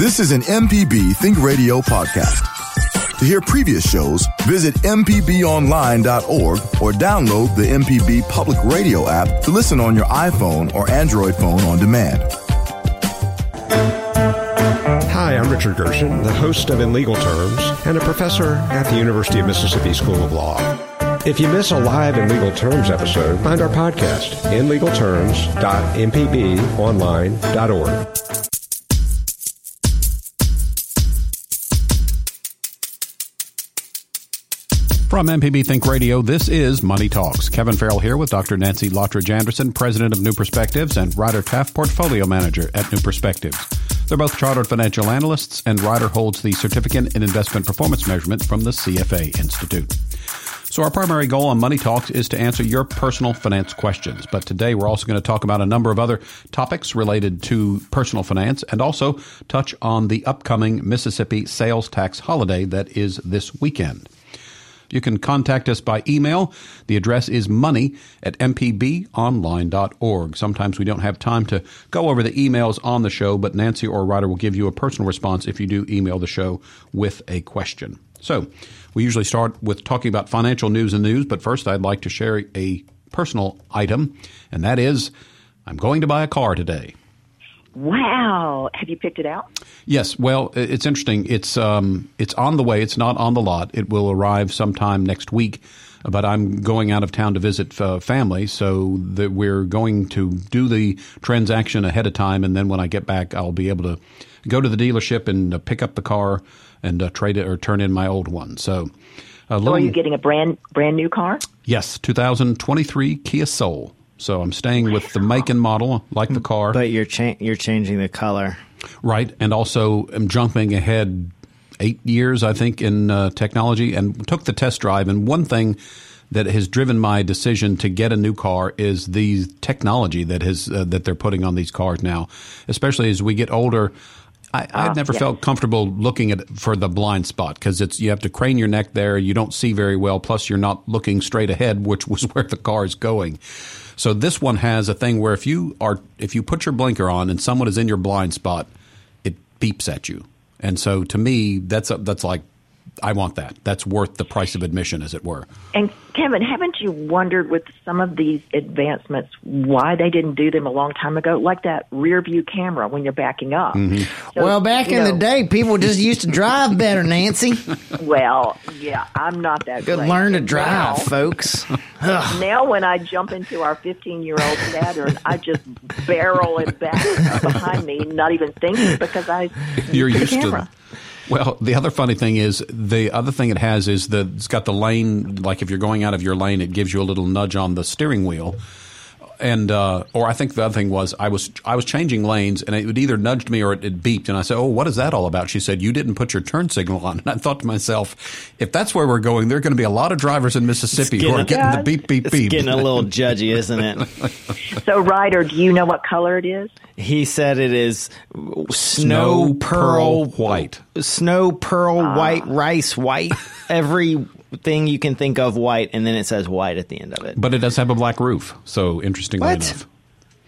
This is an MPB Think Radio podcast. To hear previous shows, visit MPBOnline.org or download the MPB Public Radio app to listen on your iPhone or Android phone on demand. Hi, I'm Richard Gershon, the host of In Legal Terms and a professor at the University of Mississippi School of Law. If you miss a live In Legal Terms episode, find our podcast, inlegalterms.mpbonline.org. From MPB Think Radio, this is Money Talks. Kevin Farrell here with Dr. Nancy Lottridge Anderson, president of New Perspectives, and Ryder Taff, portfolio manager at New Perspectives. They're both chartered financial analysts, and Ryder holds the certificate in investment performance measurement from the CFA Institute. So, our primary goal on Money Talks is to answer your personal finance questions. But today we're also going to talk about a number of other topics related to personal finance and also touch on the upcoming Mississippi sales tax holiday that is this weekend. You can contact us by email. The address is money at mpbonline.org. Sometimes we don't have time to go over the emails on the show, but Nancy or Ryder will give you a personal response if you do email the show with a question. So we usually start with talking about financial news and news, but first I'd like to share a personal item, and that is I'm going to buy a car today. Wow. Have you picked it out? Yes. Well, it's interesting. It's um, it's on the way. It's not on the lot. It will arrive sometime next week. But I'm going out of town to visit uh, family, so that we're going to do the transaction ahead of time, and then when I get back, I'll be able to go to the dealership and uh, pick up the car and uh, trade it or turn in my old one. So, little, so are you getting a brand brand new car? Yes, 2023 Kia Soul. So I'm staying with the make and model, like the car. But you're cha- you're changing the color, right? And also, I'm jumping ahead eight years, I think, in uh, technology, and took the test drive. And one thing that has driven my decision to get a new car is the technology that has uh, that they're putting on these cars now, especially as we get older. I, have ah, never felt comfortable looking at for the blind spot because it's you have to crane your neck there. You don't see very well. Plus, you're not looking straight ahead, which was where the car is going. So this one has a thing where if you are if you put your blinker on and someone is in your blind spot, it beeps at you. And so to me, that's a, that's like I want that. That's worth the price of admission, as it were. And Kevin, haven't you wondered with some of these advancements why they didn't do them a long time ago, like that rear view camera when you're backing up? Mm-hmm. So, well, back in know, the day, people just used to drive better, Nancy. Well, yeah, I'm not that. Good, great. learn to drive, now, folks. now, when I jump into our 15 year old Saturn, I just barrel it back behind me, not even thinking because I you're used to well, the other funny thing is the other thing it has is that it's got the lane. Like if you're going out of your lane, it gives you a little nudge on the steering wheel. And uh, or I think the other thing was I was I was changing lanes and it would either nudged me or it, it beeped and I said oh what is that all about she said you didn't put your turn signal on and I thought to myself if that's where we're going there are going to be a lot of drivers in Mississippi who are getting yeah. the beep beep it's beep getting a little judgy isn't it so Ryder do you know what color it is he said it is snow, snow pearl, pearl, white. Snow pearl ah. white rice white. Every thing you can think of white, and then it says white at the end of it. But it does have a black roof. So interestingly what? enough,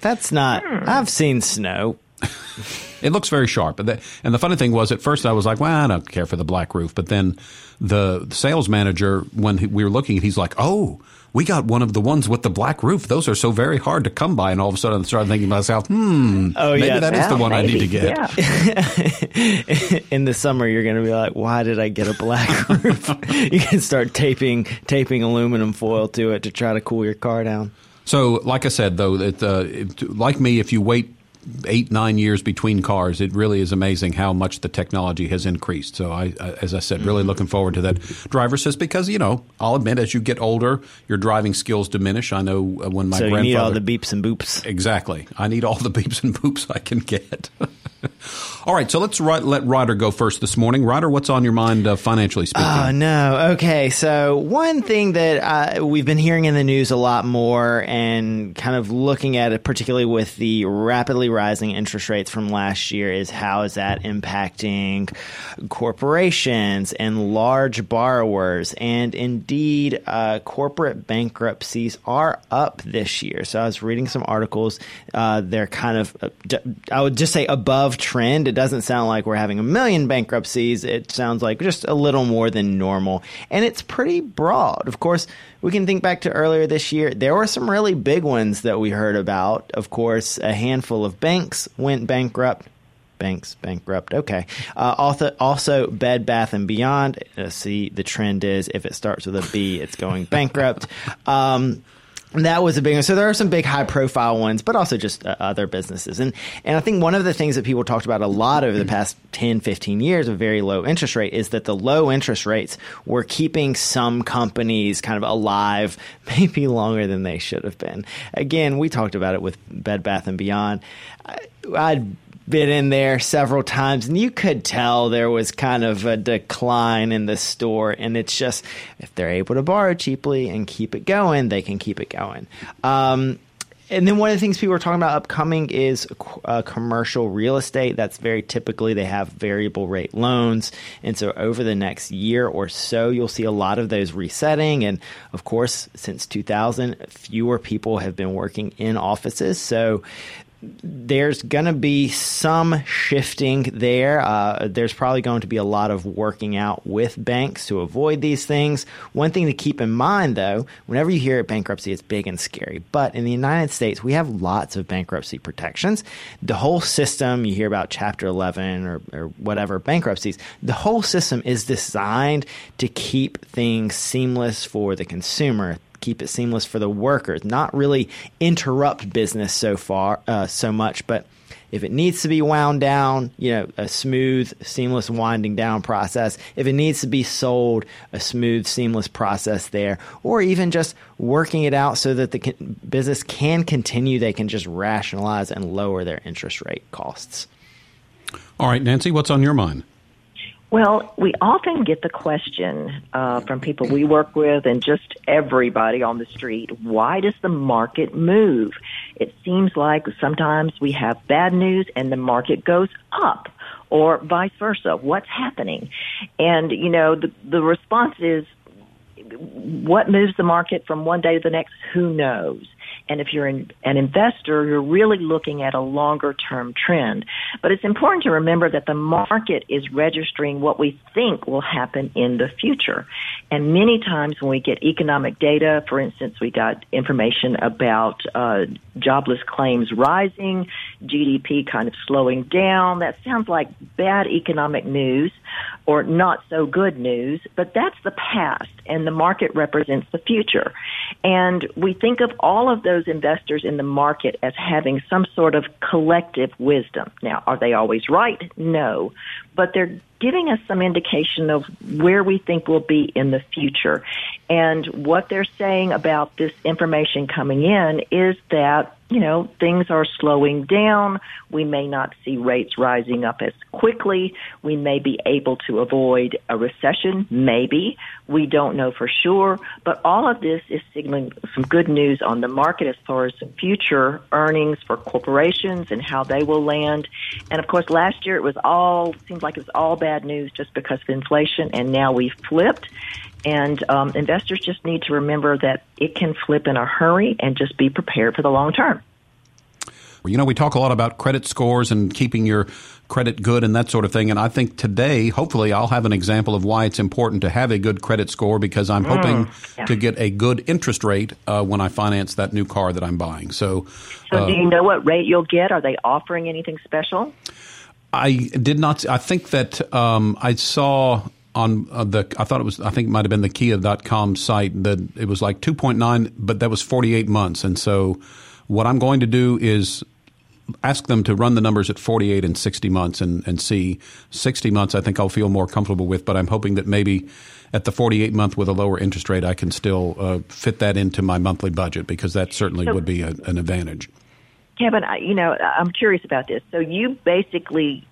that's not. Hmm. I've seen snow. it looks very sharp. And the, and the funny thing was, at first I was like, well, I don't care for the black roof. But then the sales manager, when we were looking, he's like, oh we got one of the ones with the black roof. Those are so very hard to come by. And all of a sudden, I started thinking to myself, hmm, oh, maybe yeah, that is the one maybe, I need to get. Yeah. In the summer, you're going to be like, why did I get a black roof? you can start taping taping aluminum foil to it to try to cool your car down. So, like I said, though, it, uh, it, like me, if you wait eight nine years between cars, it really is amazing how much the technology has increased. So I, as I said, really looking forward to that driver assist because you know I'll admit as you get older, your driving skills diminish. I know uh, when my so grandfather you need all the beeps and boops. Exactly, I need all the beeps and boops I can get. All right, so let's let Ryder go first this morning. Ryder, what's on your mind uh, financially speaking? Oh, no. Okay, so one thing that uh, we've been hearing in the news a lot more and kind of looking at it, particularly with the rapidly rising interest rates from last year, is how is that impacting corporations and large borrowers? And indeed, uh, corporate bankruptcies are up this year. So I was reading some articles. Uh, they're kind of, uh, I would just say above trend it doesn't sound like we're having a million bankruptcies. It sounds like just a little more than normal. And it's pretty broad. Of course, we can think back to earlier this year. There were some really big ones that we heard about. Of course, a handful of banks went bankrupt. Banks bankrupt. Okay. Uh, also, also Bed Bath and Beyond. Uh, see, the trend is if it starts with a B, it's going bankrupt. Um, that was a big one. So there are some big high profile ones, but also just uh, other businesses. And, and I think one of the things that people talked about a lot over the past 10, 15 years of very low interest rate is that the low interest rates were keeping some companies kind of alive maybe longer than they should have been. Again, we talked about it with Bed Bath and Beyond. I, I'd been in there several times and you could tell there was kind of a decline in the store and it's just if they're able to borrow cheaply and keep it going they can keep it going um, and then one of the things people are talking about upcoming is uh, commercial real estate. That's very typically they have variable rate loans, and so over the next year or so, you'll see a lot of those resetting. And of course, since 2000, fewer people have been working in offices, so there's going to be some shifting there. Uh, there's probably going to be a lot of working out with banks to avoid these things. One thing to keep in mind, though, whenever you hear bankruptcy, it's big and scary. But in the United States, we have lots of bankruptcy protections. The whole system, you hear about Chapter 11 or, or whatever bankruptcies, the whole system is designed to keep things seamless for the consumer keep it seamless for the workers, not really interrupt business so far uh, so much, but if it needs to be wound down, you know, a smooth, seamless winding down process. If it needs to be sold, a smooth, seamless process there, or even just working it out so that the business can continue. They can just rationalize and lower their interest rate costs. All right, Nancy, what's on your mind? Well, we often get the question uh, from people we work with and just everybody on the street why does the market move? It seems like sometimes we have bad news and the market goes up, or vice versa. What's happening? And, you know, the, the response is what moves the market from one day to the next? Who knows? And if you're an, investor, you're really looking at a longer term trend. But it's important to remember that the market is registering what we think will happen in the future. And many times when we get economic data, for instance, we got information about uh, jobless claims rising, GDP kind of slowing down. That sounds like bad economic news or not so good news, but that's the past and the market represents the future. And we think of all of those investors in the market as having some sort of collective wisdom. Now, are they always right? No. But they're giving us some indication of where we think we'll be in the future. And what they're saying about this information coming in is that you know, things are slowing down. We may not see rates rising up as quickly. We may be able to avoid a recession, maybe. We don't know for sure. But all of this is signaling some good news on the market as far as future earnings for corporations and how they will land. And of course, last year it was all, seems like it was all bad news just because of inflation, and now we've flipped. And um, investors just need to remember that it can flip in a hurry and just be prepared for the long term. You know, we talk a lot about credit scores and keeping your credit good and that sort of thing. And I think today, hopefully, I'll have an example of why it's important to have a good credit score because I'm mm, hoping yeah. to get a good interest rate uh, when I finance that new car that I'm buying. So, so uh, do you know what rate you'll get? Are they offering anything special? I did not. I think that um, I saw on uh, the I thought it was I think it might have been the Kia.com site that it was like 2.9, but that was 48 months. And so what I'm going to do is ask them to run the numbers at 48 and 60 months and, and see 60 months. I think I'll feel more comfortable with, but I'm hoping that maybe at the 48 month with a lower interest rate, I can still uh, fit that into my monthly budget because that certainly so, would be a, an advantage. Kevin, you know, I'm curious about this. So you basically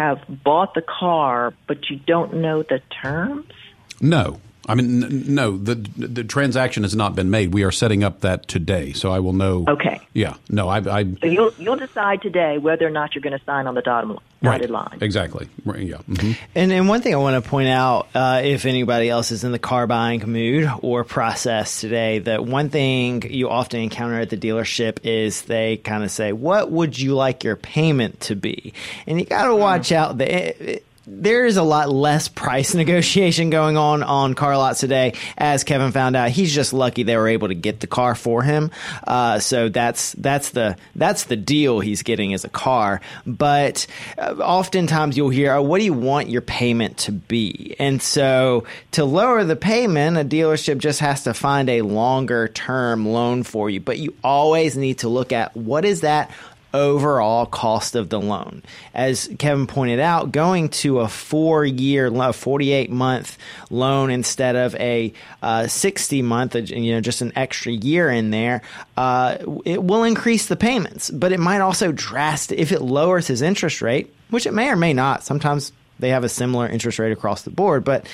have bought the car, but you don't know the terms? No, I mean, n- no, the the transaction has not been made. We are setting up that today, so I will know. Okay. Yeah. No, I. I So you'll you'll decide today whether or not you're going to sign on the dotted, dotted line. Exactly. Right, Yeah. hmm And, and one thing I want to point out, uh, if anybody else is in the car buying mood or process today, that one thing you often encounter at the dealership is they kind of say, "What would you like your payment to be?" And you got to watch out. The, there is a lot less price negotiation going on on car lots today. As Kevin found out, he's just lucky they were able to get the car for him. Uh, so that's that's the that's the deal he's getting as a car. But uh, oftentimes you'll hear, "Oh, what do you want your payment to be?" And so to lower the payment, a dealership just has to find a longer term loan for you. But you always need to look at what is that overall cost of the loan. As Kevin pointed out, going to a four year, 48 month loan instead of a uh, 60 month, you know, just an extra year in there, uh, it will increase the payments, but it might also drastic if it lowers his interest rate, which it may or may not. Sometimes they have a similar interest rate across the board, but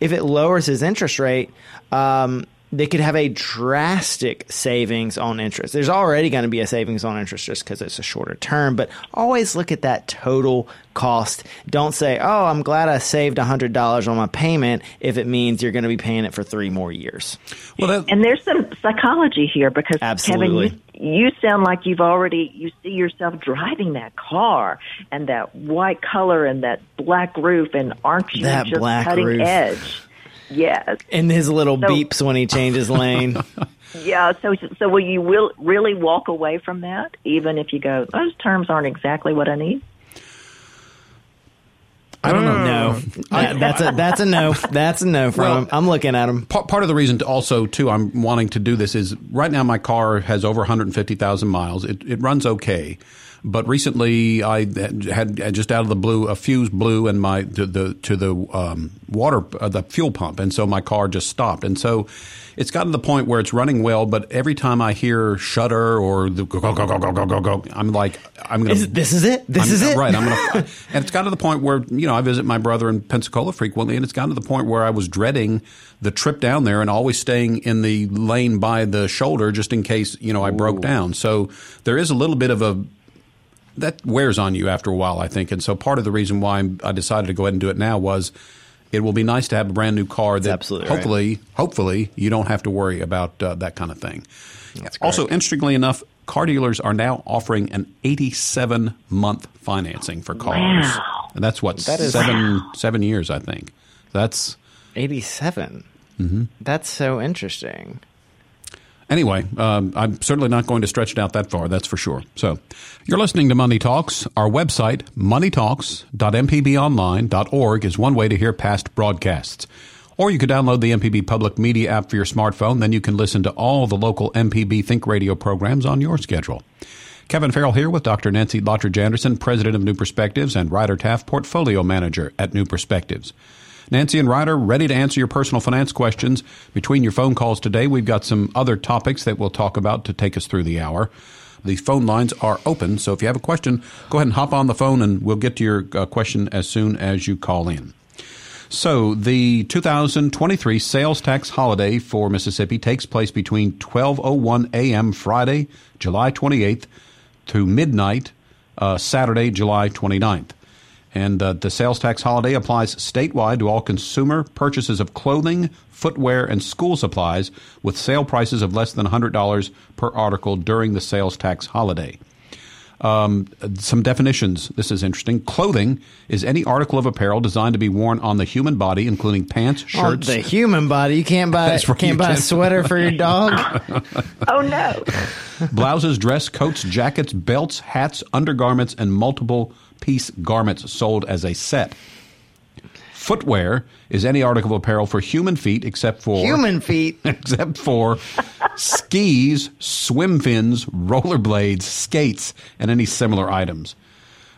if it lowers his interest rate, um, they could have a drastic savings on interest. There's already going to be a savings on interest just because it's a shorter term, but always look at that total cost. Don't say, oh, I'm glad I saved $100 on my payment if it means you're going to be paying it for three more years. Well, that, And there's some psychology here because Absolutely. Kevin, you, you sound like you've already you see yourself driving that car and that white color and that black roof and aren't you That just black cutting roof. edge? Yes. And his little So- beeps when he changes lane. Yeah, so so will you will really walk away from that, even if you go, those terms aren't exactly what I need? I don't know. no, That- that's a that's a no. That's a no from Well- him. I'm looking at him. Part, part of the reason to also too I'm wanting to do this is right now my car has over 150,000 miles. It it runs okay, but recently I had, just out of the blue a fuse blew in my to the to the um, water uh, the fuel pump, and so my car just stopped. And so it's gotten to the point where it's running well, but every time I hear shutter or the go go go go go go go go, I'm like I'm gonna Is, this is it. This I'm- is it. Right. I'm gonna, and it's gotten to the point where you know I visit my brother in Pensacola frequently, and it's gotten to the point where I was dreading the trip down there and always staying in the lane by the shoulder just in case you know I broke down. So there is a little bit of a that wears on you after a while, I think. And so part of the reason why I'm- decided to go ahead and do it now was it will be nice to have a brand new car that absolutely right. hopefully, hopefully you don't have to worry about uh, that kind of thing. also, interestingly enough, car dealers are now offering an 87 month financing for cars. Wow. And that's what That is- seven seven years, I think. That's 87. Mm-hmm. That's so interesting. Anyway, um, I'm certainly not going to stretch it out that far, that's for sure. So, you're listening to Money Talks. Our website, moneytalks.mpbonline.org, is one way to hear past broadcasts. Or you could download the MPB Public Media app for your smartphone. Then you can listen to all the local MPB Think Radio programs on your schedule. Kevin Farrell here with Dr. Nancy Lottridge Anderson, President of New Perspectives, and Ryder Taff, Portfolio Manager at New Perspectives. Nancy and Ryder, ready to answer your personal finance questions. Between your phone calls today, we've got some other topics that we'll talk about to take us through the hour. The phone lines are open, so if you have a question, go ahead and hop on the phone and we'll get to your uh, question as soon as you call in. So, the 2023 sales tax holiday for Mississippi takes place between 12:01 a.m. Friday, July 28th, to midnight uh, Saturday, July 29th. And uh, the sales tax holiday applies statewide to all consumer purchases of clothing, footwear, and school supplies with sale prices of less than $100 per article during the sales tax holiday. Um, some definitions. This is interesting. Clothing is any article of apparel designed to be worn on the human body, including pants, shirts. On shirts. the human body, you can't buy That's right, can't you buy a can't. sweater for your dog. Oh no. blouses, dress coats, jackets, belts, hats, undergarments, and multiple piece garments sold as a set. Footwear is any article of apparel for human feet except for human feet. except for skis, swim fins, rollerblades, skates, and any similar items.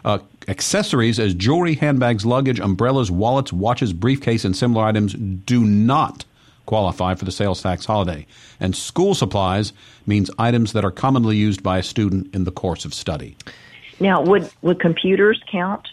Uh, accessories as jewelry, handbags, luggage, umbrellas, wallets, watches, briefcase, and similar items do not qualify for the sales tax holiday. And school supplies means items that are commonly used by a student in the course of study. Now, would would computers count?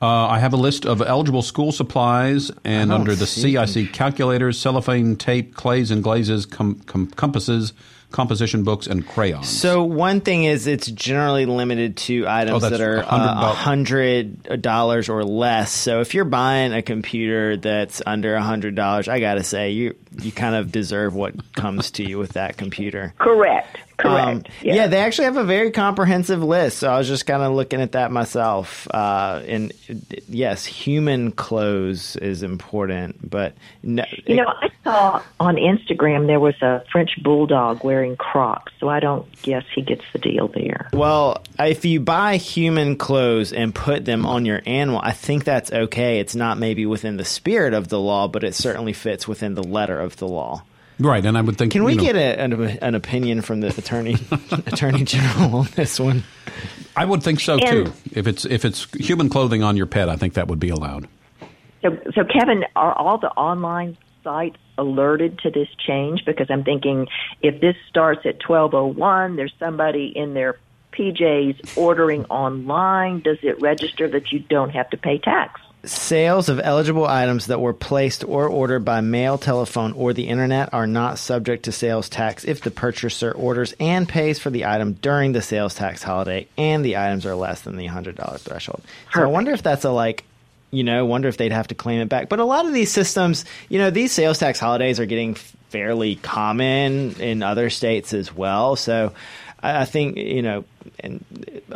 Uh, I have a list of eligible school supplies, and Oh, under the see. C, I see calculators, cellophane tape, clays and glazes, com- com- compasses, composition books, and crayons. So one thing is it's generally limited to items Oh, that are $100 a hundred dollars or less. So if you're buying a computer that's under a hundred dollars, I gotta say you you kind of deserve what comes to you with that computer. Correct. Correct. Um, yes. Yeah, they actually have a very comprehensive list. So I was just kind of looking at that myself. Uh, and yes, human clothes is important, but no, You know, I saw on Instagram there was a French bulldog wearing Crocs, so I don't guess he gets the deal there. Well, if you buy human clothes and put them on your animal, I think that's okay. It's not maybe within the spirit of the law, but it certainly fits within the letter of the law. right, and I would think. Can we you know, get a, an, an opinion from the attorney attorney general on this one? I would think so And- too. If it's if it's human clothing on your pet, I think that would be allowed. So, so Kevin, are all the online sites alerted to this change? Because I'm thinking if this starts at 12:01, there's somebody in their PJs ordering online. Does it register that you don't have to pay tax? Sales of eligible items that were placed or ordered by mail, telephone, or the internet are not subject to sales tax if the purchaser orders and pays for the item during the sales tax holiday and the items are less than the $100 threshold. So I wonder if that's a like, you know, wonder if they'd have to claim it back. But a lot of these systems, you know, these sales tax holidays are getting fairly common in other states as well. So I I think, you know, and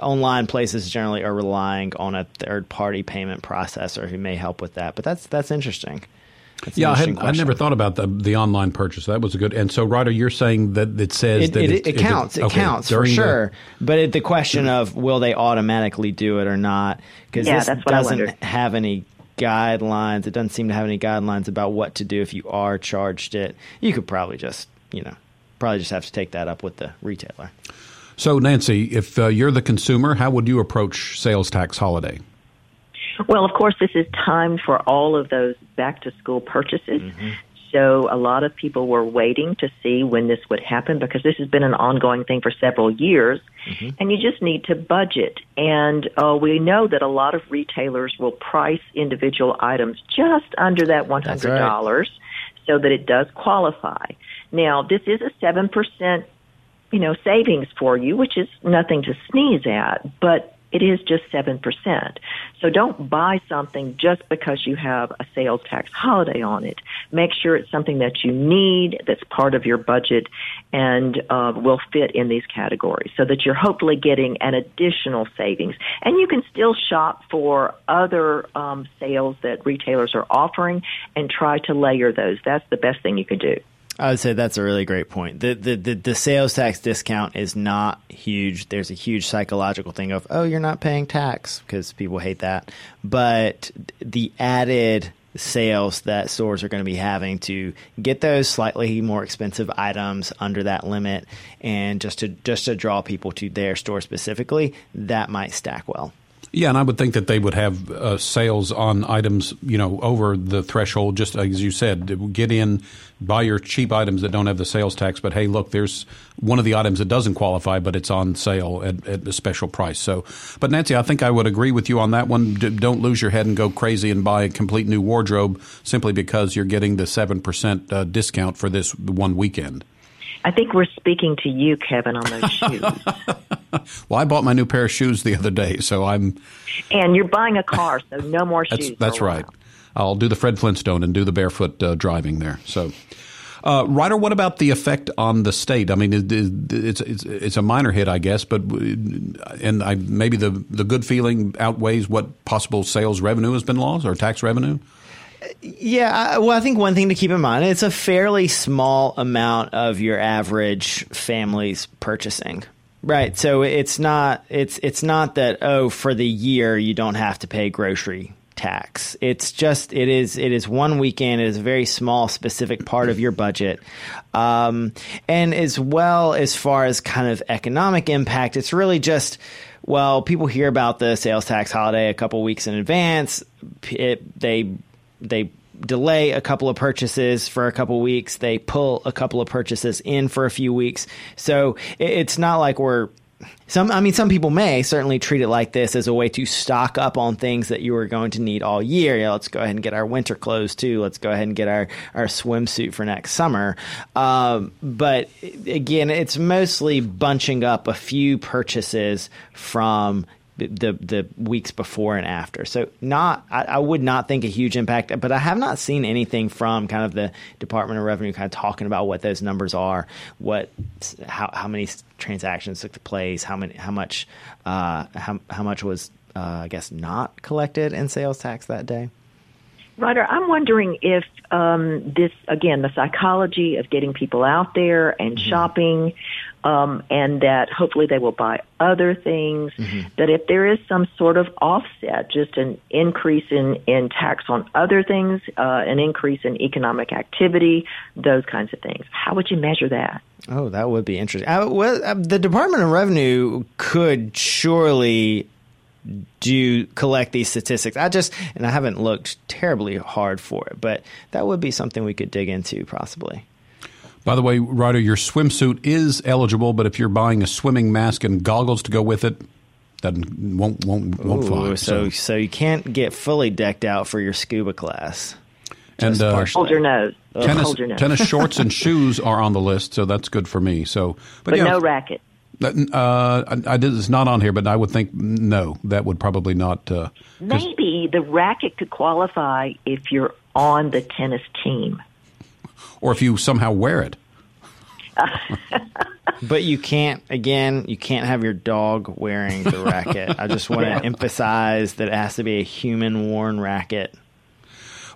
online places generally are relying on a third party payment processor who may help with that. But that's that's interesting. That's an Yeah, I, had, I never thought about the the online purchase. That was a good. And so, Ryder, you're saying that it says It, that it, it, it counts. It okay, counts for during the- sure. but it, the question of will they automatically do it or not? Because Yeah, this that's what doesn't wondered. have any guidelines. It doesn't seem to have any guidelines about what to do if you are charged it. You could probably just, you know, probably just have to take that up with the retailer. So, Nancy, if uh, you're the consumer, how would you approach sales tax holiday? Well, of course, this is timed for all of those back to school purchases. So a lot of people were waiting to see when this would happen because this has been an ongoing thing for several years. And you just need to budget. And uh, we know that a lot of retailers will price individual items just under that $100 so that it does qualify. Now, this is a 7% you know, savings for you, which is nothing to sneeze at, but it is just 7%. So don't buy something just because you have a sales tax holiday on it. Make sure it's something that you need, that's part of your budget, and uh, will fit in these categories so that you're hopefully getting an additional savings. And you can still shop for other um, sales that retailers are offering and try to layer those. That's the best thing you can do. I would say that's a really great point. The, the the the sales tax discount is not huge. There's a huge psychological thing of oh you're not paying tax because people hate that. But the added sales that stores are going to be having to get those slightly more expensive items under that limit and just to just to draw people to their store specifically, that might stack well. Yeah, and I would think that they would have uh, sales on items, you know, over the threshold. Just as you said, get in, buy your cheap items that don't have the sales tax. But hey, look, there's one of the items that doesn't qualify, but it's on sale at, at a special price. So, but Nancy, I think I would agree with you on that one. D- don't lose your head and go crazy and buy a complete new wardrobe simply because you're getting the seven percent uh, discount for this one weekend. I think we're speaking to you, Kevin, on those shoes. Well, I bought my new pair of shoes the other day, so I'm and you're buying a car, so no more That's shoes. that's right. while. I'll do the Fred Flintstone and do the barefoot uh, driving there. So, uh, Ryder, what about the effect on the state? I mean, it, it, it's it's it's a minor hit, I guess, but and I, maybe the the good feeling outweighs what possible sales revenue has been lost or tax revenue. Yeah, well, I think one thing to keep in mind it's a fairly small amount of your average family's purchasing. Right. So it's not it's it's not that oh for the year you don't have to pay grocery tax. It's just it is it is one weekend. It is a very small specific part of your budget, um, and as well as far as kind of economic impact, it's really just well people hear about the sales tax holiday a couple weeks in advance. It, they they delay a couple of purchases for a couple of weeks. They pull a couple of purchases in for a few weeks. So it- it's not like we're some I mean some people may certainly treat it like this as a way to stock up on things that you are going to need all year. Yeah, let's go ahead and get our winter clothes too. Let's go ahead and get our our swimsuit for next summer. Um, but again, it's mostly bunching up a few purchases from the the weeks before and after. So not I, I, would not think a huge impact, but I have not seen anything from kind of the Department of Revenue kind of talking about what those numbers are, what how how many transactions took place, how many how much uh, how how much was uh, I guess not collected in sales tax that day. Ryder, I'm wondering if um, this, again, the psychology of getting people out there and mm-hmm. shopping, um, and that hopefully they will buy other things, mm-hmm. that if there is some sort of offset, just an increase in, in tax on other things, uh, an increase in economic activity, those kinds of things. How would you measure that? Oh, that would be interesting. Uh, well, uh, the Department of Revenue could surely do collect these statistics. I just and I haven't looked terribly hard for it, but that would be something we could dig into possibly. By the way, Ryder, your swimsuit is eligible, but if you're buying a swimming mask and goggles to go with it, that won't won't won't Ooh, fly. So, so, so you can't get fully decked out for your scuba class. And uh, hold your nose. Tennis, hold your nose. tennis shorts and shoes are on the list, so that's good for me. So, but, but yeah, no racket. Uh, I, I did, it's not on here, but I would think no, that would probably not. Uh, Maybe the racket could qualify if you're on the tennis team or if you somehow wear it. but you can't again you can't have your dog wearing the racket i just want to emphasize that it has to be a human worn racket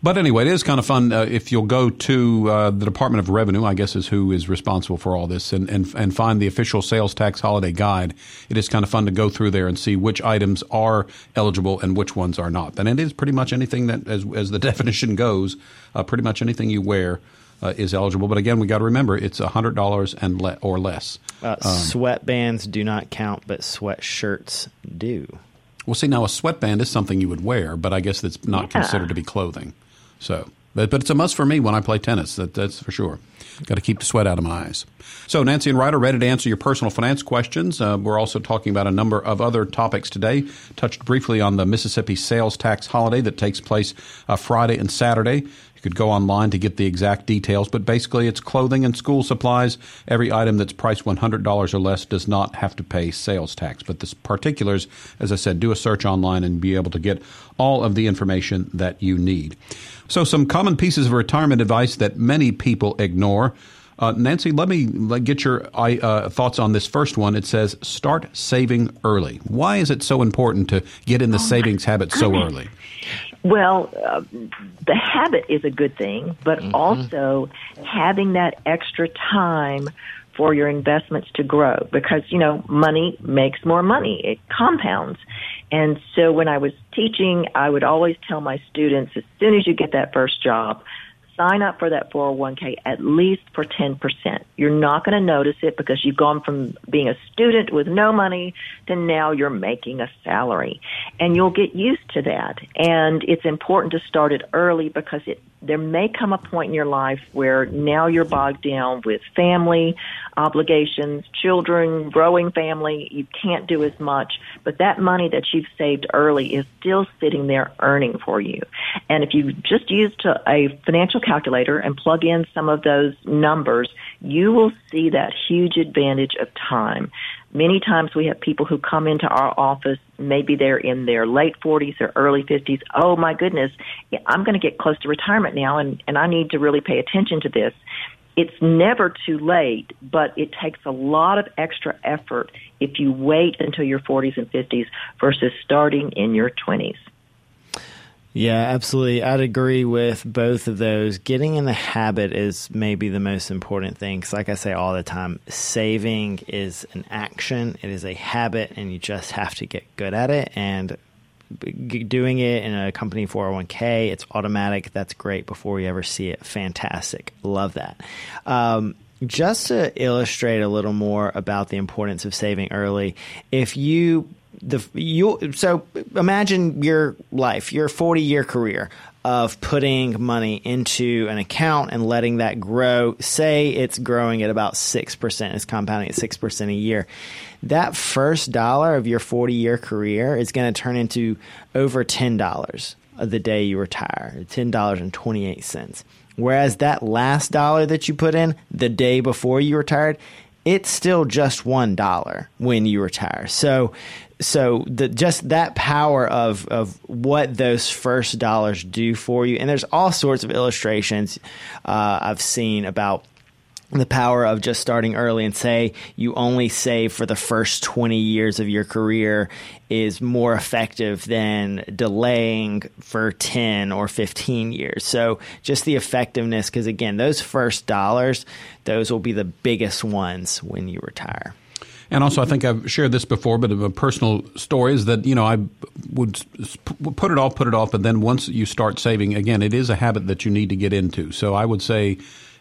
but anyway, it is kind of fun uh, if you'll go to uh, the Department of Revenue, I guess is who is responsible for all this, and, and, and find the official sales tax holiday guide. It is kind of fun to go through there and see which items are eligible and which ones are not. And it is pretty much anything that, as, as the definition goes, uh, pretty much anything you wear uh, is eligible. But again, we got to remember it's hundred dollars and le- or less. Uh, um, sweatbands do not count, but sweatshirts do. Well, see, now a sweatband is something you would wear, but I guess that's not yeah. considered to be clothing. So, but, but it's a must for me when I play tennis. That, that's for sure. Got to keep the sweat out of my eyes. So, Nancy and Ryder ready to answer your personal finance questions. Uh, we're also talking about a number of other topics today. Touched briefly on the Mississippi sales tax holiday that takes place uh, Friday and Saturday could go online to get the exact details, but basically it's clothing and school supplies. Every item that's priced $100 or less does not have to pay sales tax. But the particulars, as I said, do a search online and be able to get all of the information that you need. So, some common pieces of retirement advice that many people ignore. Uh, Nancy, let me get your uh, thoughts on this first one. It says start saving early. Why is it so important to get in the oh savings habit so early? Well, uh, the habit is a good thing, but mm-hmm. also having that extra time for your investments to grow because, you know, money makes more money. It compounds. And so when I was teaching, I would always tell my students as soon as you get that first job, sign up for that 401k at least for 10%. You're not going to notice it because you've gone from being a student with no money to now you're making a salary. And you'll get used to that. And it's important to start it early because it there may come a point in your life where now you're bogged down with family obligations, children, growing family. You can't do as much, but that money that you've saved early is still sitting there earning for you. And if you just used a financial calculator and plug in some of those numbers, you will see that huge advantage of time. Many times we have people who come into our office, maybe they're in their late 40s or early 50s. Oh my goodness, I'm going to get close to retirement now and, and I need to really pay attention to this. It's never too late, but it takes a lot of extra effort if you wait until your 40s and 50s versus starting in your 20s. Yeah, absolutely. I'd agree with both of those. Getting in the habit is maybe the most important thing. Because, like I say all the time, saving is an action, it is a habit, and you just have to get good at it. And doing it in a company 401k, it's automatic. That's great before you ever see it. Fantastic. Love that. Um, just to illustrate a little more about the importance of saving early, if you the you so imagine your life, your 40 year career of putting money into an account and letting that grow. Say it's growing at about 6%, it's compounding at 6% a year. That first dollar of your 40 year career is going to turn into over $10 the day you retire, $10.28. Whereas that last dollar that you put in the day before you retired, it's still just one dollar when you retire. So, so the just that power of of what those first dollars do for you, and there's all sorts of illustrations uh, I've seen about the power of just starting early and say you only save for the first 20 years of your career is more effective than delaying for 10 or 15 years. So just the effectiveness because again those first dollars those will be the biggest ones when you retire. And also, I think I've shared this before, but of a personal story is that you know I would put it off, put it off, but then once you start saving, again, it is a habit that you need to get into. So I would say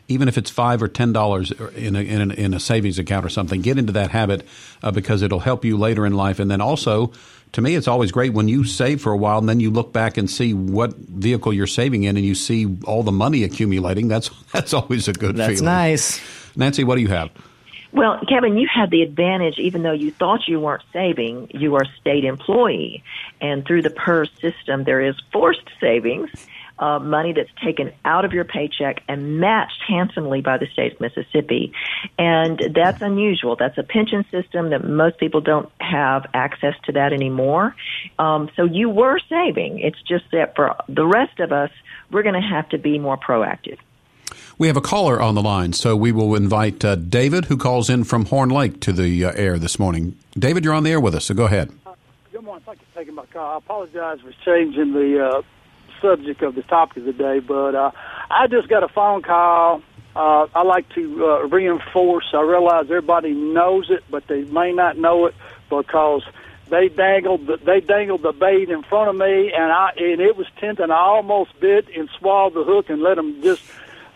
even if it's five or ten dollars in a, in a, in a savings account or something, get into that habit uh, because it'll help you later in life. And then also, to me, it's always great when you save for a while and then you look back and see what vehicle you're saving in, and you see all the money accumulating. That's that's always a good. Feeling. That's feeling. nice. Nancy, what do you have? Well, Kevin, you had the advantage, even though you thought you weren't saving, you are a state employee. And through the PERS system, there is forced savings uh, money that's taken out of your paycheck and matched handsomely by the state of Mississippi. And that's unusual. That's a pension system that most people don't have access to that anymore. Um, so you were saving. It's just that for the rest of us, we're going to have to be more proactive. We have a caller on the line, so we will invite uh, David, who calls in from Horn Lake, to the uh, air this morning. David, you're on the air with us, so go ahead. Uh, good morning. Thank you for taking my call. I apologize for changing the uh, subject of the topic of the day, but uh, I just got a phone call. Uh, I like to reinforce. I realize everybody knows it, but they may not know it because they dangled the, they dangled the bait in front of me, and I and it was tempting. I almost bit and swallowed the hook and let them just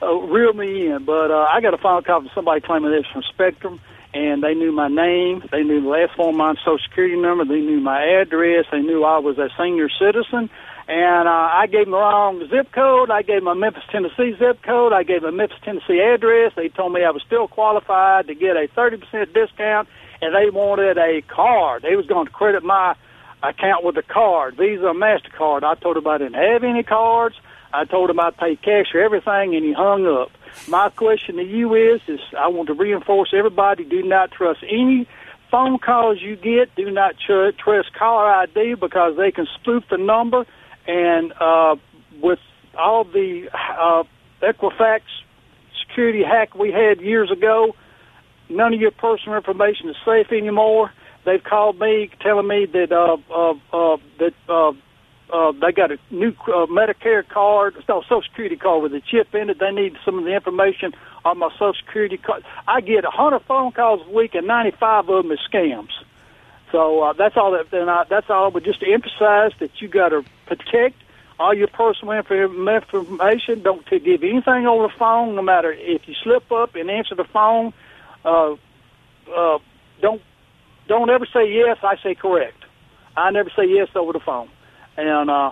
uh, reel me in. But uh, I got a phone call from somebody claiming it was from Spectrum, and they knew my name, they knew the last four my social security number, they knew my address, they knew I was a senior citizen, and uh, I gave them the wrong zip code. I gave them a Memphis, Tennessee zip code. I gave them a Memphis, Tennessee address. They told me I was still qualified to get a 30% discount, and they wanted a card. They was going to credit my account with a card, Visa or MasterCard. I told them I didn't have any cards. I told him I'd pay cash for everything, and he hung up. My question to you is, is I want to reinforce everybody, do not trust any phone calls you get. Do not tr- trust caller ID because they can spoof the number and uh, with all the uh, Equifax security hack we had years ago, none of your personal information is safe anymore. They've called me telling me that uh, uh, uh, that uh, uh, they got a new uh, Medicare card, no Social Security card with a chip in it. They need some of the information on my Social Security card. I get a hundred phone calls a week, and ninety-five of them is scams. So uh, that's all that. And I, that's all. But just to emphasize that you got to protect all your personal information. Don't give anything over the phone, no matter if you slip up and answer the phone. Uh, uh, don't don't ever say yes. I say correct. I never say yes over the phone. And uh,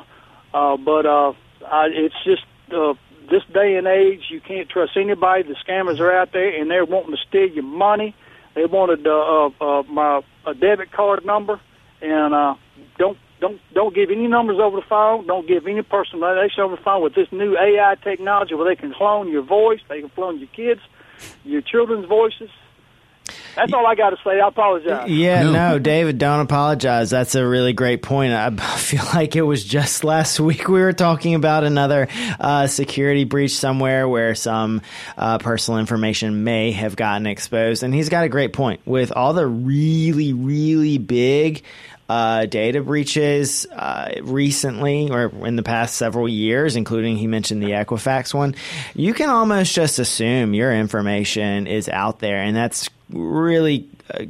uh, but uh, I, it's just uh, this day and age, you can't trust anybody. The scammers are out there, and they're wanting to steal your money. They wanted uh, uh, uh, my a debit card number, and uh, don't don't don't give any numbers over the phone. Don't give any personal information over the phone with this new AI technology where they can clone your voice, they can clone your kids, your children's voices. That's all I got to say. I apologize. Yeah, no. no. David, don't apologize. That's a really great point. I feel like it was just last week we were talking about another uh, security breach somewhere where some uh, personal information may have gotten exposed. And he's got a great point. With all the really, really big uh, data breaches uh, recently or in the past several years, including he mentioned the Equifax one, you can almost just assume your information is out there, and that's really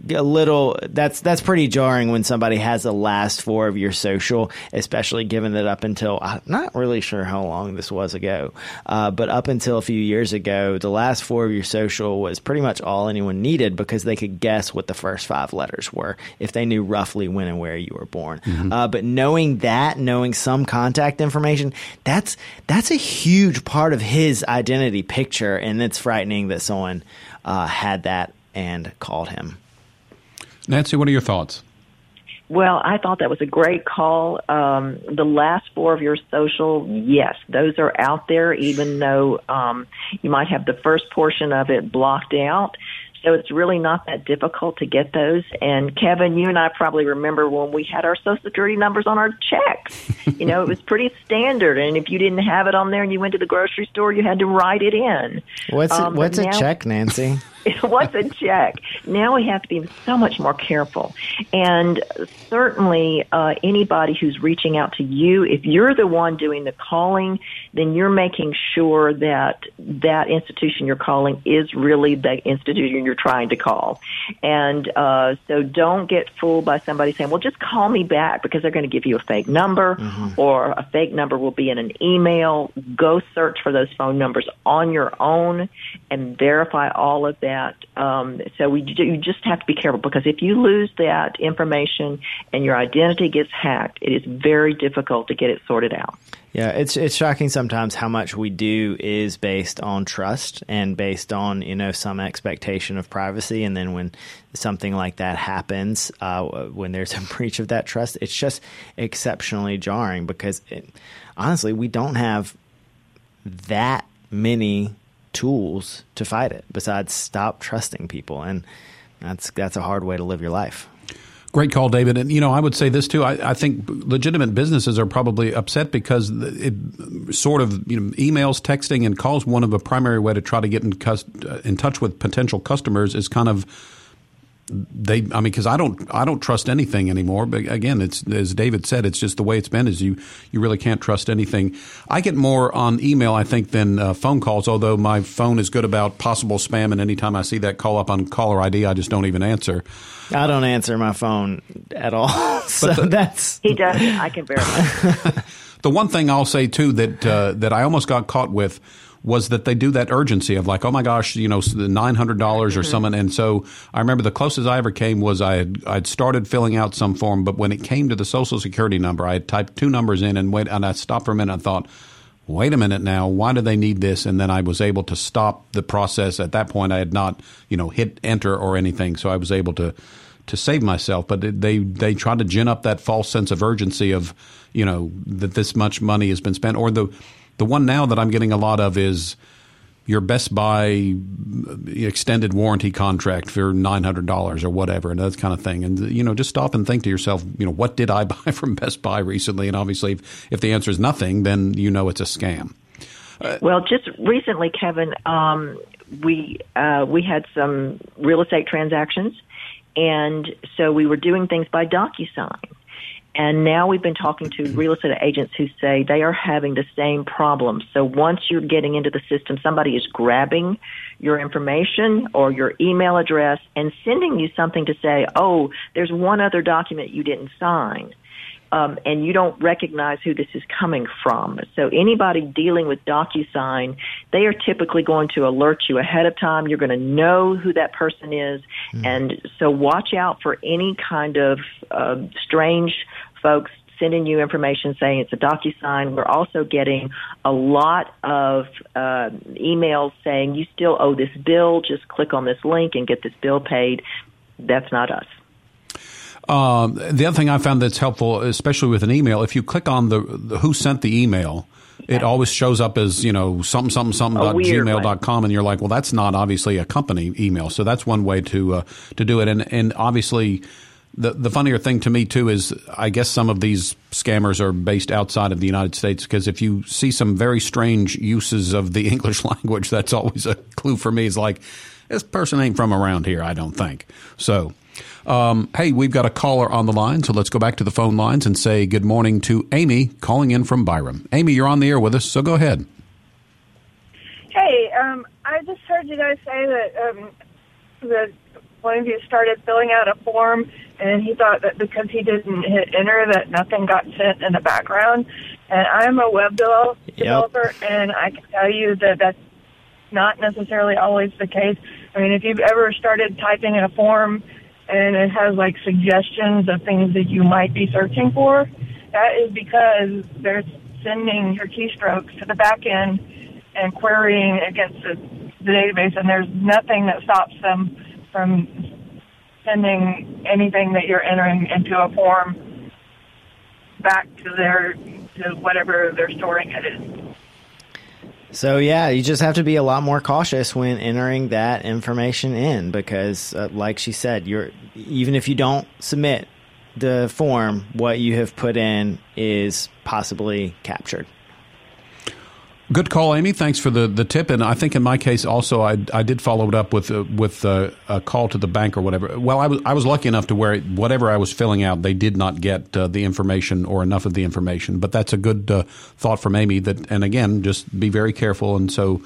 a little that's that's pretty jarring when somebody has the last four of your social, especially given that up until I'm not really sure how long this was ago, uh, but up until a few years ago, the last four of your social was pretty much all anyone needed because they could guess what the first five letters were if they knew roughly when and where you were born. Mm-hmm. Uh, but knowing that, knowing some contact information, that's that's a huge part of his identity picture, and it's frightening that someone uh, had that and called him. Nancy, what are your thoughts? Well, I thought that was a great call. Um, the last four of your social, yes, those are out there, even though um, you might have the first portion of it blocked out. So it's really not that difficult to get those. And Kevin, you and I probably remember when we had our social security numbers on our checks. You know, it was pretty standard. And if you didn't have it on there and you went to the grocery store, you had to write it in. What's um, what's a check, Nancy? what's a check? Now we have to be so much more careful. And certainly, uh, anybody who's reaching out to you, if you're the one doing the calling, then you're making sure that that institution you're calling is really the institution you're trying to call. And uh, so don't get fooled by somebody saying, well, just call me back because they're going to give you a fake number mm-hmm. Or a fake number will be in an email. Go search for those phone numbers on your own and verify all of that. Um, so we you just have to be careful because if you lose that information and your identity gets hacked, it is very difficult to get it sorted out. Yeah, it's it's shocking sometimes how much we do is based on trust and based on you know some expectation of privacy, and then when something like that happens, uh, when there's a breach of that trust, it's just exceptionally jarring because it, honestly, we don't have that many tools to fight it besides stop trusting people, and that's that's a hard way to live your life. Great call, David. And, you know, I would say this too. I, I, think legitimate businesses are probably upset because it sort of, you know, emails, texting, and calls, one of the primary way to try to get in, uh, in touch with potential customers is kind of they i mean because i don't i don't trust anything anymore but again it's as david said it's just the way it's been is you you really can't trust anything i get more on email i think than uh, phone calls although my phone is good about possible spam and anytime i see that call up on caller id i just don't even answer I don't answer my phone at all. so the, that's he does. I can verify. the one thing I'll say too that uh, that I almost got caught with was that they do that urgency of like, oh my gosh, you know, nine hundred dollars or mm-hmm. something. And so I remember the closest I ever came was I had I'd started filling out some form, but when it came to the social security number, I had typed two numbers in and wait, and I stopped for a minute and thought. Wait a minute now. Why do they need this? And then I was able to stop the process. At that point, I had not, you know, hit enter or anything, so I was able to to save myself. But they they try to gin up that false sense of urgency of you know that this much money has been spent, or the the one now that I'm getting a lot of is your Best Buy extended warranty contract for nine hundred dollars or whatever, and that kind of thing. And you know, just stop and think to yourself, you know, what did I buy from Best Buy recently? And obviously, if, if the answer is nothing, then you know it's a scam. Uh, well, just recently, Kevin, um, we uh, we had some real estate transactions, and so we were doing things by DocuSign. And now we've been talking to real estate agents who say they are having the same problems. So once you're getting into the system, somebody is grabbing your information or your email address and sending you something to say, oh, there's one other document you didn't sign um, and you don't recognize who this is coming from. So anybody dealing with DocuSign, they are typically going to alert you ahead of time. You're going to know who that person is, mm. and so watch out for any kind of uh, strange folks sending you information saying it's a DocuSign. We're also getting a lot of uh, emails saying you still owe this bill. Just click on this link and get this bill paid. That's not us. Um, the other thing I found that's helpful, especially with an email, if you click on the, the who sent the email, it always shows up as you know something something something dot gmail dot com, and you're like, well, that's not obviously a company email. So that's one way to uh, to do it, and and obviously. The, the funnier thing to me too is I guess some of these scammers are based outside of the United States because if you see some very strange uses of the English language, that's always a clue for me. Is like this person ain't from around here, I don't think. So um, hey, we've got a caller on the line, so let's go back to the phone lines and say good morning to Amy calling in from Byram. Amy, you're on the air with us, so go ahead. Hey, um, I just heard you guys say that um, the one of you started filling out a form and he thought that because he didn't hit enter that nothing got sent in the background. And I'm a web developer, yep. and I can tell you that that's not necessarily always the case. I mean, if you've ever started typing in a form and it has like suggestions of things that you might be searching for, that is because they're sending your keystrokes to the back end and querying against the, the database, and there's nothing that stops them from sending anything that you're entering into a form back to their to whatever they're storing it in. So yeah, you just have to be a lot more cautious when entering that information in because, uh, like she said, you're even if you don't submit the form, what you have put in is possibly captured. Good call, Amy. Thanks for the, the tip. And I think in my case also, I, I did follow it up with uh, with uh, a call to the bank or whatever. Well, I was I was lucky enough to where whatever I was filling out, they did not get uh, the information or enough of the information. But that's a good uh, thought from Amy. That and again, just be very careful. And so,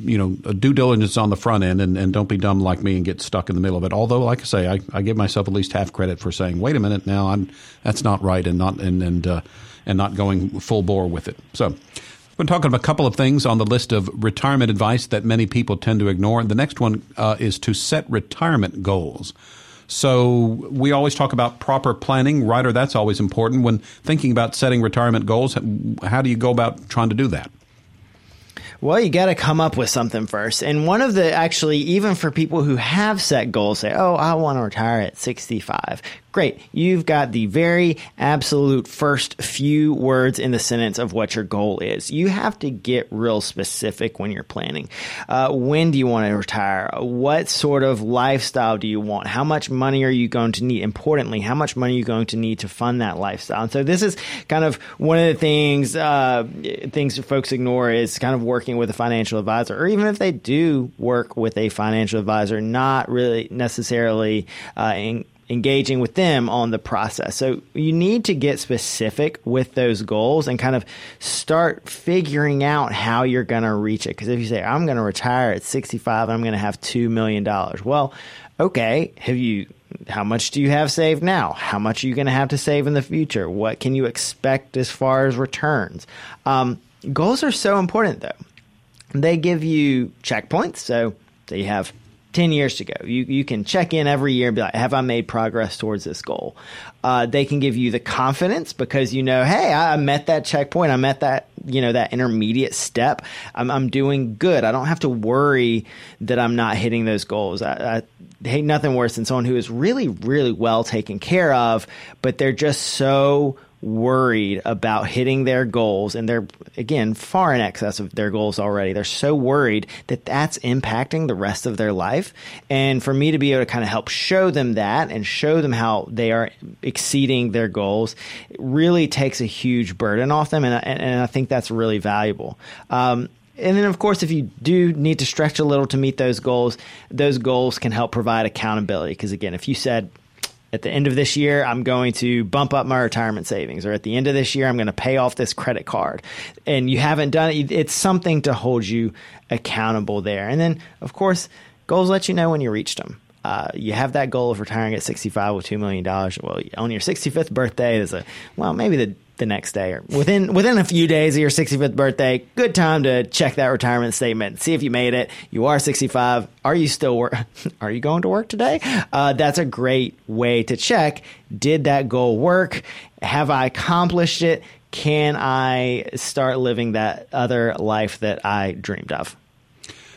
you know, due diligence on the front end, and, and don't be dumb like me and get stuck in the middle of it. Although, like I say, I, I give myself at least half credit for saying, "Wait a minute, now I'm that's not right," and not and and uh, and not going full bore with it. So. We're talking about a couple of things on the list of retirement advice that many people tend to ignore. The next one uh, is to set retirement goals. So we always talk about proper planning, Ryder. That's always important when thinking about setting retirement goals. How do you go about trying to do that? Well, you got to come up with something first. And one of the actually, even for people who have set goals, say, "Oh, I want to retire at 65." Great. You've got the very absolute first few words in the sentence of what your goal is. You have to get real specific when you're planning. Uh, when do you want to retire? What sort of lifestyle do you want? How much money are you going to need? Importantly, how much money are you going to need to fund that lifestyle? And so this is kind of one of the things uh, things folks ignore is kind of working with a financial advisor, or even if they do work with a financial advisor, not really necessarily uh, in, engaging with them on the process. So you need to get specific with those goals and kind of start figuring out how you're going to reach it. Because if you say, I'm going to retire at 65 and I'm going to have $2 million, well, okay, have you how much do you have saved now? How much are you going to have to save in the future? What can you expect as far as returns? Um, goals are so important, though. They give you checkpoints. So, so you have 10 years to go. You, you can check in every year and be like, have I made progress towards this goal? Uh, they can give you the confidence because you know, hey, I met that checkpoint. I met that, you know, that intermediate step. I'm, I'm doing good. I don't have to worry that I'm not hitting those goals. I, I hate nothing worse than someone who is really, really well taken care of, but they're just so worried about hitting their goals and they're again far in excess of their goals already. They're so worried that that's impacting the rest of their life. And for me to be able to kind of help show them that and show them how they are exceeding their goals really takes a huge burden off them and, and, I think that's really valuable. Um, and then, of course, if you do need to stretch a little to meet those goals, those goals can help provide accountability. Because again, if you said, at the end of this year, I'm going to bump up my retirement savings, or at the end of this year, I'm going to pay off this credit card. And you haven't done it, it's something to hold you accountable there. And then, of course, goals let you know when you reached them. Uh, you have that goal of retiring at 65 with $2 million. Well, on your 65th birthday, there's a, well, maybe the the next day or within within a few days of your 65th birthday. Good time to check that retirement statement. See if you made it. You are 65. Are you still work? Are you going to work today? Uh, that's a great way to check. Did that goal work? Have I accomplished it? Can I start living that other life that I dreamed of?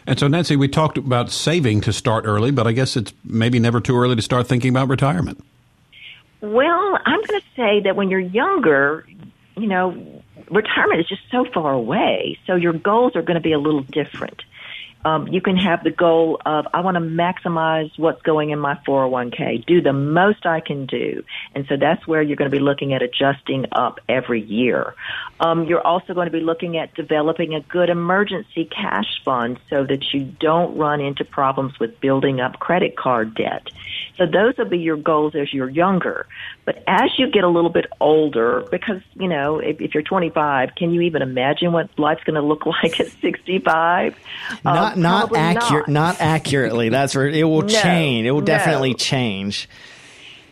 And so, Nancy, we talked about saving to start early, but I guess it's maybe never too early to start thinking about retirement. Well, I'm going to say that when you're younger, you know, retirement is just so far away. So your goals are going to be a little different. Um, you can have the goal of I want to maximize what's going in my 401k, do the most I can do, and so that's where you're going to be looking at adjusting up every year. Um, you're also going to be looking at developing a good emergency cash fund so that you don't run into problems with building up credit card debt. So those will be your goals as you're younger. But as you get a little bit older, because, you know, if, if you're 25, can you even imagine what life's going to look like at 65? Not, um, not accurate, not. not. accurately. That's where it will no, change. It will definitely no. change.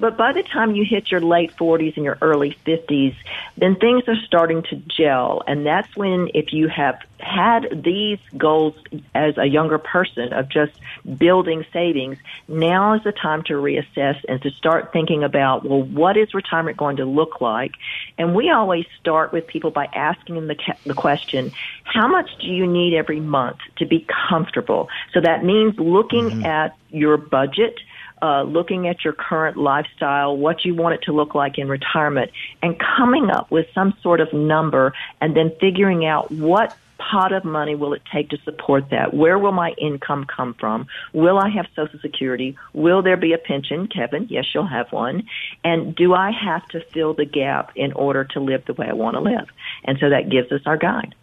But by the time you hit your late 40s and your early 50s, then things are starting to gel. And that's when, if you have had these goals as a younger person of just building savings, now is the time to reassess and to start thinking about, well, what is retirement going to look like? And we always start with people by asking them the, the question, how much do you need every month to be comfortable? So that means looking mm-hmm. at your budget uh, looking at your current lifestyle, what you want it to look like in retirement, and coming up with some sort of number and then figuring out what pot of money will it take to support that? Where will my income come from? Will I have Social Security? Will there be a pension? Kevin, yes, you'll have one. And do I have to fill the gap in order to live the way I want to live? And so that gives us our guide.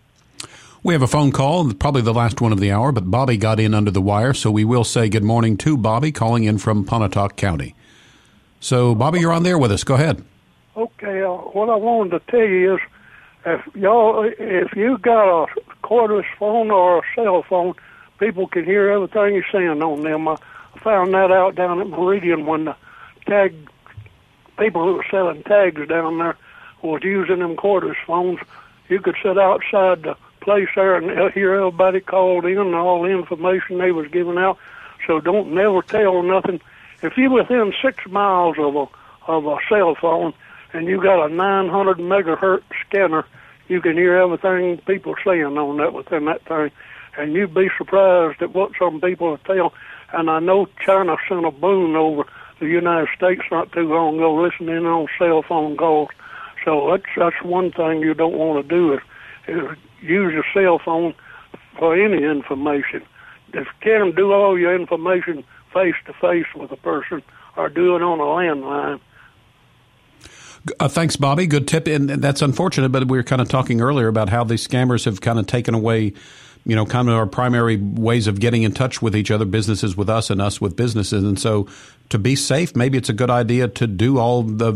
We have a phone call, probably the last one of the hour, but Bobby got in under the wire, so we will say good morning to Bobby calling in from Pontotoc County. So, Bobby, you're on there with us. Go ahead. Okay, uh, what I wanted to tell you is, if y'all, if you got a cordless phone or a cell phone, people can hear everything you're saying on them. I found that out down at Meridian when the tag people who were selling tags down there was using them cordless phones. You could sit outside the place there and hear everybody called in and all the information they was giving out. So don't never tell nothing. If you're within six miles of a of a cell phone and you got a 900 megahertz scanner, you can hear everything people saying on that within that thing, and you'd be surprised at what some people telling. And I know China sent a boon over the United States not too long ago, listening on cell phone calls. So that's that's one thing you don't want to do is, is use your cell phone for any information. If you can, do all your information face to face with a person or do it on a landline. Uh, thanks, Bobby. Good tip. And that's unfortunate, but we were kind of talking earlier about how these scammers have kind of taken away you know, kind of our primary ways of getting in touch with each other, businesses with us and us with businesses. And so to be safe, maybe it's a good idea to do all the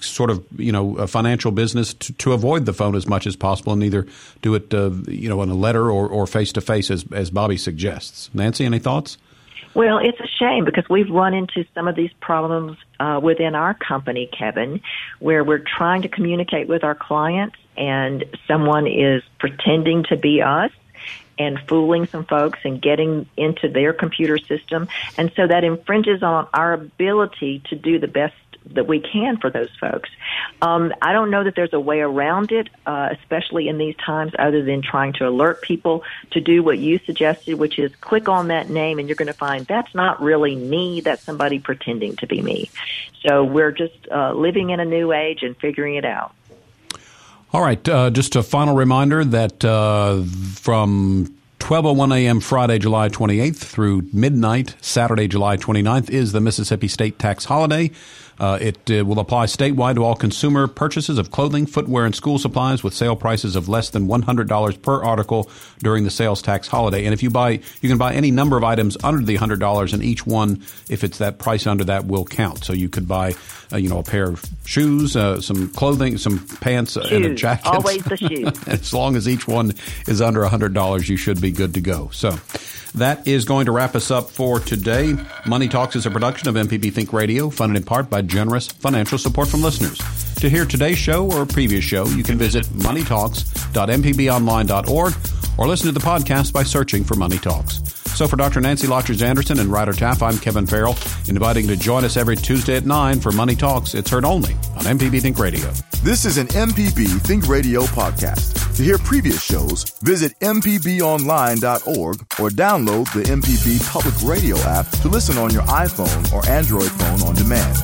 sort of, you know, financial business to, to, avoid the phone as much as possible and either do it, uh, you know, in a letter or face to face as, as Bobby suggests. Nancy, any thoughts? Well, it's a shame because we've run into some of these problems uh, within our company, Kevin, where we're trying to communicate with our clients and someone is pretending to be us and fooling some folks and getting into their computer system. And so that infringes on our ability to do the best that we can for those folks. Um, I don't know that there's a way around it, uh, especially in these times, other than trying to alert people to do what you suggested, which is click on that name and you're going to find that's not really me, that's somebody pretending to be me. So we're just uh, living in a new age and figuring it out. All right, uh, just a final reminder that uh, from 12:01 a.m. Friday, July 28th through midnight Saturday, July 29th is the Mississippi State Tax Holiday. Uh, it uh, will apply statewide to all consumer purchases of clothing, footwear, and school supplies with sale prices of less than $100 per article during the sales tax holiday. And if you buy, you can buy any number of items under the $100, and each one, if it's that price under that, will count. So you could buy, uh, you know, a pair of shoes, uh, some clothing, some pants, shoes. and a jacket. Always the shoes. as long as each one is under $100, you should be good to go. So. That is going to wrap us up for today. Money Talks is a production of MPB Think Radio, funded in part by generous financial support from listeners. To hear today's show or a previous show, you can visit moneytalks.mpbonline.org or listen to the podcast by searching for Money Talks. So for Dr. Nancy Lottridge Anderson and Ryder Taff, I'm Kevin Farrell, inviting you to join us every Tuesday at 9 for Money Talks. It's heard only on MPB Think Radio. This is an MPB Think Radio podcast. To hear previous shows, visit MPBOnline.org or download the MPB Public Radio app to listen on your iPhone or Android phone on demand.